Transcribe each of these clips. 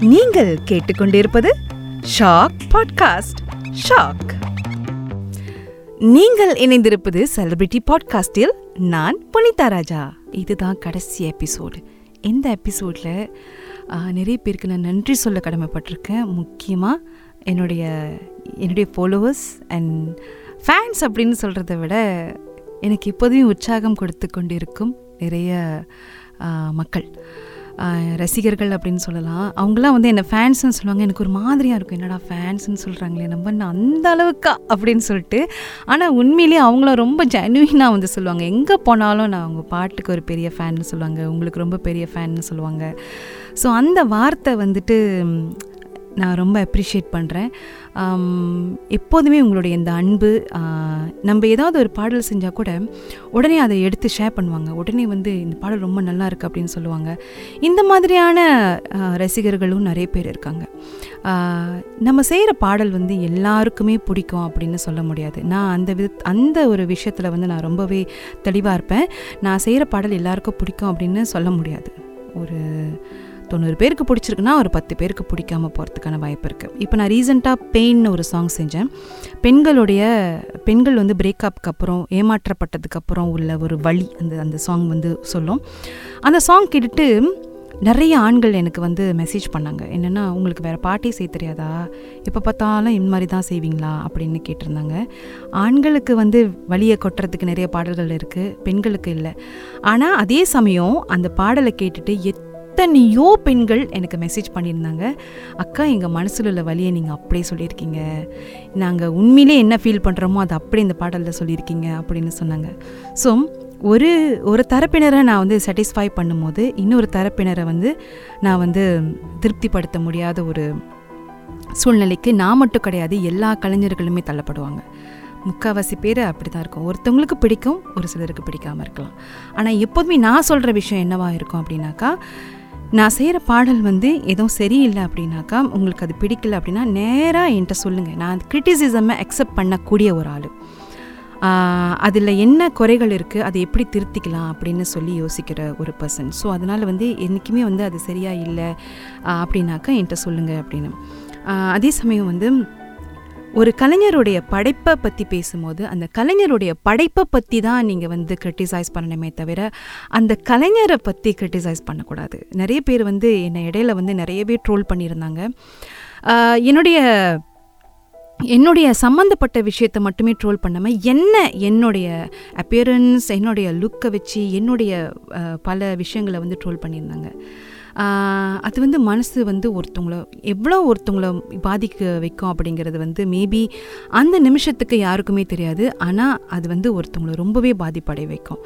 நீங்கள் கேட்டுக்கொண்டிருப்பது shock podcast shock நீங்கள் இணைந்திருப்பது செலிபிரிட்டி பாட்காஸ்டில் நான் புனிதா ராஜா. இதுதான் கடைசி எபிசோடு இந்த எபிசோடில் நிறைய பேருக்கு நான் நன்றி சொல்ல கடமைப்பட்டிருக்கேன். முக்கியமாக என்னுடைய என்னுடைய ஃபாலோவர்ஸ் அண்ட் ஃபேன்ஸ் அப்படின்னு சொல்கிறத விட எனக்கு எப்போதுமே உற்சாகம் கொடுத்து கொண்டிருக்கும் நிறைய மக்கள். ரசிகர்கள் அப்படின்னு சொல்லலாம். அவங்களாம் வந்து என்ன ஃபேன்ஸ்னு சொல்லுவாங்க. எனக்கு ஒரு மாதிரியாக இருக்கும். என்னடா ஃபேன்ஸ்னு சொல்கிறாங்களே நம்ம அந்த அளவுக்கா? அப்படின்னு சொல்லிட்டு. ஆனால் உண்மையிலேயே அவங்கள ரொம்ப ஜெனுவினாக வந்து சொல்லுவாங்க. எங்கே போனாலும் நான் அவங்க பாட்டுக்கு ஒரு பெரிய ஃபேன்னு சொல்லுவாங்க. உங்களுக்கு ரொம்ப பெரிய ஃபேன்னு சொல்லுவாங்க. ஸோ அந்த வார்த்தை வந்துட்டு நான் ரொம்ப அப்ரிஷியேட் பண்ணுறேன் எப்போதுமே உங்களுடைய இந்த அன்பு நம்ம ஏதாவது ஒரு பாடல் செஞ்சால் கூட உடனே அதை எடுத்து ஷேர் பண்ணுவாங்க. உடனே வந்து இந்த பாடல் ரொம்ப நல்லா இருக்குது அப்படின்னு சொல்லுவாங்க. இந்த மாதிரியான ரசிகர்களும் நிறைய பேர் இருக்காங்க. நம்ம செய்கிற பாடல் வந்து எல்லாருக்குமே பிடிக்கும் அப்படின்னு சொல்ல முடியாது. நான் அந்த வித அந்த ஒரு விஷயத்தில் வந்து நான் ரொம்பவே தெளிவாக இருப்பேன். நான் செய்கிற பாடல் எல்லாருக்கும் பிடிக்கும் அப்படின்னு சொல்ல முடியாது. ஒரு தொண்ணூறு பேருக்கு பிடிச்சிருக்குன்னா ஒரு பத்து பேருக்கு பிடிக்காம போகிறதுக்கான வாய்ப்பு இருக்குது இப்போ நான் ரீசெண்டாக பெயின்னு ஒரு சாங் செஞ்சேன். பெண்களுடைய பெண்கள் வந்து பிரேக்கப்புக்கு அப்புறம் ஏமாற்றப்பட்டதுக்கப்புறம் உள்ள ஒரு வழி அந்த அந்த சாங் வந்து சொல்லும். அந்த சாங் கேட்டுட்டு நிறைய ஆண்கள் எனக்கு வந்து மெசேஜ் பண்ணாங்க. என்னென்னா உங்களுக்கு வேறு பாட்டே செய்ய தெரியாதா? எப்போ பார்த்தாலும் இந்த மாதிரி தான் செய்வீங்களா? அப்படின்னு கேட்டிருந்தாங்க. ஆண்களுக்கு வந்து வழியை கொட்டுறதுக்கு நிறைய பாடல்கள் இருக்குது பெண்களுக்கு இல்லை. ஆனால் அதே சமயம் அந்த பாடலை கேட்டுட்டு எத்தனையோ பெண்கள் எனக்கு மெசேஜ் பண்ணியிருந்தாங்க. அக்கா எங்கள் மனசில் உள்ள வழியை நீங்கள் அப்படியே சொல்லியிருக்கீங்க. நாங்கள் உண்மையிலே என்ன ஃபீல் பண்ணுறோமோ அதை அப்படியே இந்த பாடலில் சொல்லியிருக்கீங்க அப்படின்னு சொன்னாங்க. ஸோ ஒரு ஒரு தரப்பினரை நான் வந்து சாட்டிஸ்ஃபை பண்ணும்போது இன்னொரு தரப்பினரை வந்து நான் வந்து திருப்திப்படுத்த முடியாத ஒரு சூழ்நிலைக்கு நான் மட்டும் கிடையாது எல்லா கலைஞர்களுமே தள்ளப்படுவாங்க. முக்கால்வாசி பேர் அப்படி தான் இருக்கும். ஒருத்தவங்களுக்கு பிடிக்கும் ஒரு சிலருக்கு பிடிக்காமல் இருக்கலாம். ஆனால் எப்போதுமே நான் சொல்கிற விஷயம் என்னவா இருக்கும் அப்படின்னாக்கா நான் செய்கிற பாடல் வந்து எதுவும் சரியில்லை அப்படின்னாக்கா உங்களுக்கு அது பிடிக்கல அப்படின்னா நேராக என்கிட்ட சொல்லுங்கள் நான் கிரிட்டிசிசமை அக்செப்ட் பண்ணக்கூடிய ஒரு ஆள். அதில் என்ன குறைகள் இருக்குது அதை எப்படி திருத்திக்கலாம் அப்படின்னு சொல்லி யோசிக்கிற ஒரு பர்சன் ஸோ அதனால் வந்து என்றைக்குமே வந்து அது சரியாக இல்லை அப்படின்னாக்கா என்கிட்ட சொல்லுங்கள் அப்படின்னு. அதே சமயம் வந்து ஒரு கலைஞருடைய படைப்பை பற்றி பேசும்போது அந்த கலைஞருடைய படைப்பை பற்றி தான் நீங்கள் வந்து கிரிட்டிசைஸ் பண்ணணுமே தவிர அந்த கலைஞரை பற்றி கிரிட்டிசைஸ் பண்ணக்கூடாது. நிறைய பேர் வந்து என்னை இடையில வந்து நிறையவே ட்ரோல் பண்ணியிருந்தாங்க. என்னுடைய என்னுடைய சம்மந்தப்பட்ட விஷயத்தை மட்டுமே ட்ரோல் பண்ணாமல் என்ன என்னுடைய அப்பியரன்ஸ் என்னுடைய லுக்கை வச்சு என்னுடைய பல விஷயங்களை வந்து ட்ரோல் பண்ணியிருந்தாங்க. அது வந்து மனசு வந்து ஒருத்தவங்கள எவ்வளோ ஒருத்தவங்கள பாதிக்க வைக்கும் அப்படிங்கிறது வந்து மேபி அந்த நிமிஷத்துக்கு யாருக்குமே தெரியாது. ஆனால் அது வந்து ஒருத்தவங்கள ரொம்பவே பாதிப்படைய வைக்கும்.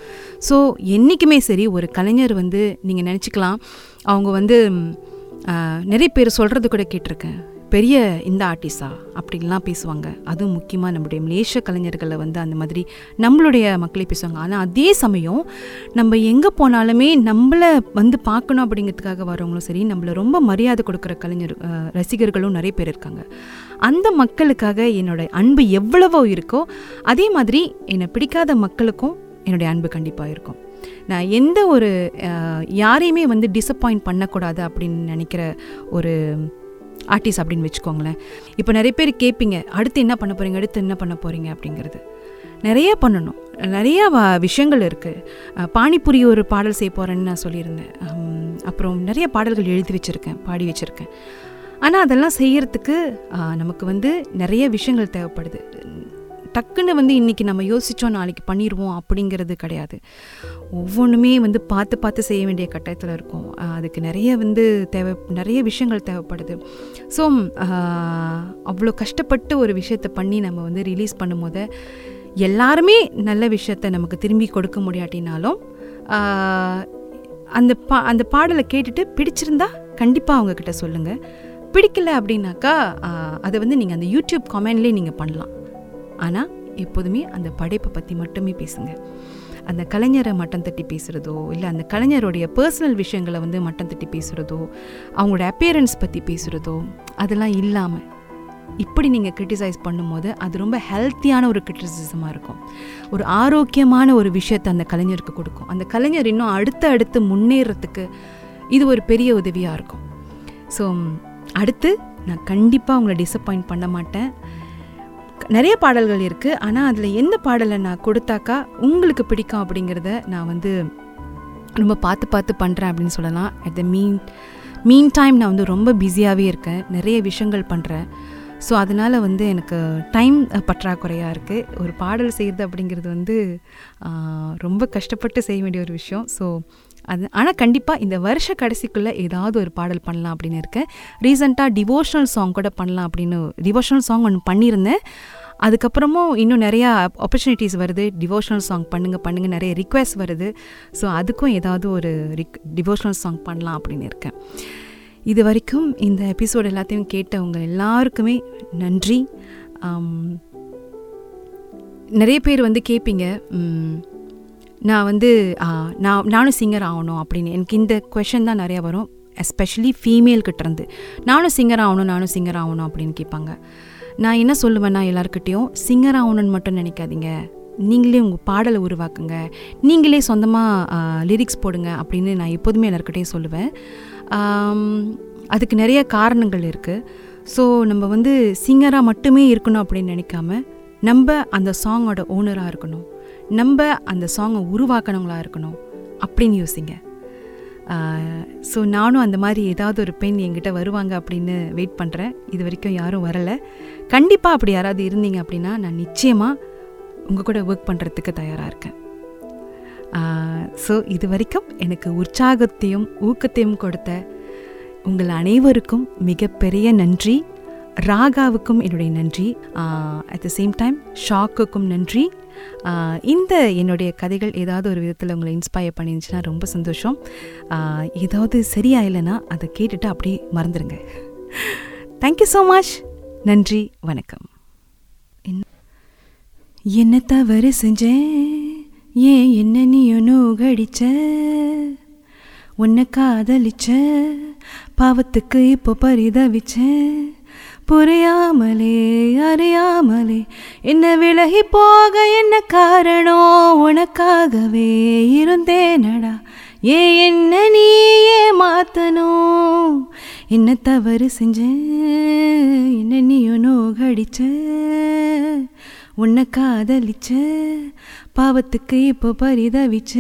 ஸோ என்றைக்குமே சரி ஒரு கலைஞர் வந்து நீங்கள் நினச்சிக்கலாம். அவங்க வந்து நிறைய பேர் சொல்கிறது கூட கேட்டிருக்கேன். பெரிய இந்த ஆர்டிஸ்டா அப்படின்லாம் பேசுவாங்க. அதுவும் முக்கியமாக நம்முடைய மலேசிய கலைஞர்களை வந்து அந்த மாதிரி நம்மளுடைய மக்களே பேசுவாங்க. ஆனால் அதே சமயம் நம்ம எங்கே போனாலுமே நம்மளை வந்து பார்க்கணும் அப்படிங்கிறதுக்காக வரவங்களும் சரி நம்மளை ரொம்ப மரியாதை கொடுக்குற கலைஞர் ரசிகர்களும் நிறைய பேர் இருக்காங்க. அந்த மக்களுக்காக என்னோட அன்பு எவ்வளவோ இருக்கோ அதே மாதிரி என்னை பிடிக்காத மக்களுக்கும் என்னுடைய அன்பு கண்டிப்பாக இருக்கும். நான் எந்த ஒரு யாரையுமே வந்து டிசப்பாயிண்ட் பண்ணக்கூடாது அப்படின்னு நினைக்கிற ஒரு ஆர்டிஸ்ட் அப்படின்னு வச்சுக்கோங்களேன். இப்போ நிறைய பேர் கேட்பீங்க அடுத்து என்ன பண்ண போகிறீங்க அடுத்து என்ன பண்ண போகிறீங்க அப்படிங்கிறது. நிறைய பண்ணணும். நிறையா விஷயங்கள் இருக்குது பானிபூரி ஒரு பாடல் செய்ய போகிறேன்னு நான் சொல்லியிருந்தேன். அப்புறம் நிறைய பாடல்கள் எழுதி வச்சுருக்கேன் பாடி வச்சுருக்கேன். ஆனால் அதெல்லாம் செய்யறதுக்கு நமக்கு வந்து நிறைய விஷயங்கள் தேவைப்படுது. டக்குன்னு வந்து இன்றைக்கி நம்ம யோசித்தோம் நாளைக்கு பண்ணிடுவோம் அப்படிங்கிறது கிடையாது. ஒவ்வொன்றுமே வந்து பார்த்து பார்த்து செய்ய வேண்டிய கட்டாயத்தில் இருக்கும். அதுக்கு நிறைய வந்து தேவை நிறைய விஷயங்கள் தேவைப்படுது. ஸோ அவ்வளோ கஷ்டப்பட்டு ஒரு விஷயத்தை பண்ணி நம்ம வந்து ரிலீஸ் பண்ணும்போது எல்லாருமே நல்ல விஷயத்த நமக்கு திரும்பி கொடுக்க முடியாட்டினாலும் அந்த பா அந்த பாடலை கேட்டுட்டு பிடிச்சிருந்தா கண்டிப்பாக அவங்கக்கிட்ட சொல்லுங்கள் பிடிக்கல அப்படின்னாக்கா அதை வந்து நீங்கள் அந்த யூடியூப் கமெண்ட்லேயே நீங்கள் பண்ணலாம். ஆனால் எப்போதுமே அந்த படைப்பை பற்றி மட்டுமே பேசுங்க. அந்த கலைஞரை மட்டம் தட்டி பேசுகிறதோ இல்லை அந்த கலைஞருடைய பர்சனல் விஷயங்களை வந்து மட்டம் தட்டி பேசுகிறதோ அவங்களோட அப்பியரன்ஸ் பற்றி பேசுகிறதோ அதெல்லாம் இல்லாமல் இப்படி நீங்கள் கிரிட்டிசைஸ் பண்ணும்போது அது ரொம்ப ஹெல்த்தியான ஒரு கிரிட்டிசிசமாக இருக்கும். ஒரு ஆரோக்கியமான ஒரு விஷயத்தை அந்த கலைஞருக்கு கொடுக்கும். அந்த கலைஞர் இன்னும் அடுத்து அடுத்து முன்னேறத்துக்கு இது ஒரு பெரிய உதவியாக இருக்கும். ஸோ அடுத்து நான் கண்டிப்பாக உங்களை டிசப்பாயிண்ட் பண்ண மாட்டேன். நிறைய பாடல்கள் இருக்குது ஆனால் அதில் எந்த பாடலை நான் கொடுத்தாக்கா உங்களுக்கு பிடிக்கும் அப்படிங்கிறத நான் வந்து ரொம்ப பார்த்து பார்த்து பண்ணுறேன் அப்படின்னு சொல்லலாம். At the mean mean time நான் வந்து ரொம்ப பிஸியாகவே இருக்கேன். நிறைய விஷயங்கள் பண்ணுறேன் ஸோ அதனால் வந்து எனக்கு டைம் பற்றாக்குறையாக இருக்குது ஒரு பாடல் செய்கிறது அப்படிங்கிறது வந்து ரொம்ப கஷ்டப்பட்டு செய்ய வேண்டிய ஒரு விஷயம். ஸோ அது ஆனால் கண்டிப்பாக இந்த வருஷ கடைசிக்குள்ளே ஏதாவது ஒரு பாடல் பண்ணலாம் அப்படின்னு இருக்கேன் ரீசெண்டாக டிவோஷனல் சாங் கூட பண்ணலாம் அப்படின்னு டிவோஷனல் சாங் ஒன்று பண்ணியிருந்தேன். அதுக்கப்புறமும் இன்னும் நிறையா ஆப்பர்ச்சுனிட்டிஸ் வருது. டிவோஷனல் சாங் பண்ணுங்கள் பண்ணுங்கள் நிறைய ரிக்வெஸ்ட் வருது. ஸோ அதுக்கும் ஏதாவது ஒரு ரிக் டிவோஷனல் சாங் பண்ணலாம் அப்படின்னு இருக்கேன். இது வரைக்கும் இந்த எபிசோட் எல்லாத்தையும் கேட்டவங்க எல்லாருக்குமே நன்றி. நிறைய பேர் வந்து கேட்பீங்க நான் வந்து நான் நானும் சிங்கர் ஆகணும் அப்படின்னு. எனக்கு இந்த கொஷன் தான் நிறையா வரும் எஸ்பெஷலி ஃபீமேல்கிட்ட இருந்து. நானும் சிங்கர் ஆகணும் நானும் சிங்கர் ஆகணும் அப்படின்னு கேட்பாங்க. நான் என்ன சொல்லுவேன்னா எல்லாருக்கிட்டேயும் சிங்கர் ஆகணும்னு மட்டும் நினைக்காதீங்க. நீங்களே உங்கள் பாடலை உருவாக்குங்க. நீங்களே சொந்தமாக லிரிக்ஸ் போடுங்க அப்படின்னு நான் எப்போதுமே எல்லாருக்கிட்டையும் சொல்லுவேன். அதுக்கு நிறைய காரணங்கள் இருக்குது ஸோ நம்ம வந்து சிங்கராக மட்டுமே இருக்கணும் அப்படின்னு நினைக்காம நம்ம அந்த சாங்கோட ஓனராக இருக்கணும். நம்ம அந்த சாங்கை உருவாக்கினவங்களா இருக்கணும் அப்படின்னு யோசிங்க. ஸோ நானும் அந்த மாதிரி ஏதாவது ஒரு பெண் என்கிட்ட வருவாங்க அப்படின்னு வெயிட் பண்ணுறேன் இது வரைக்கும் யாரும் வரலை. கண்டிப்பாக அப்படி யாராவது இருந்தீங்க அப்படின்னா நான் நிச்சயமாக உங்கள் கூட ஒர்க் பண்ணுறதுக்கு தயாராக இருக்கேன். ஸோ இது வரைக்கும் எனக்கு உற்சாகத்தையும் ஊக்கத்தையும் கொடுத்த உங்கள் அனைவருக்கும் மிகப்பெரிய நன்றி. ராகாவுக்கும் என்னுடைய நன்றி. அட் த சேம் டைம் ஷாக்குக்கும் நன்றி. இந்த என்னுடைய கதைகள் ஏதாவது ஒரு விதத்தில் உங்களை இன்ஸ்பயர் பண்ணிருந்துச்சுன்னா ரொம்ப சந்தோஷம். ஏதாவது சரியா இல்லைன்னா அதை கேட்டுட்டு அப்படியே மறந்துடுங்க தேங்க்யூ ஸோ மச் நன்றி வணக்கம். என்ன- என்ன தவறு செஞ்சேன் ஏன் என்ன நீயும் நோகடிச்ச உன்னை காதலிச்ச? பாவத்துக்கு இப்போ பரிதவிச்சேன் புரியாமலே அறியாமலே. என்ன விலகி போக என்ன காரணம்? உனக்காகவே இருந்தேனடா. ஏ என்ன நீயே மாத்தணும்? என்ன தவறு செஞ்சேன் என்ன நீயும் நோகடிச்ச? உன்னை காதலிச்ச? பாவத்துக்கு இப்போ பரிதவிச்ச?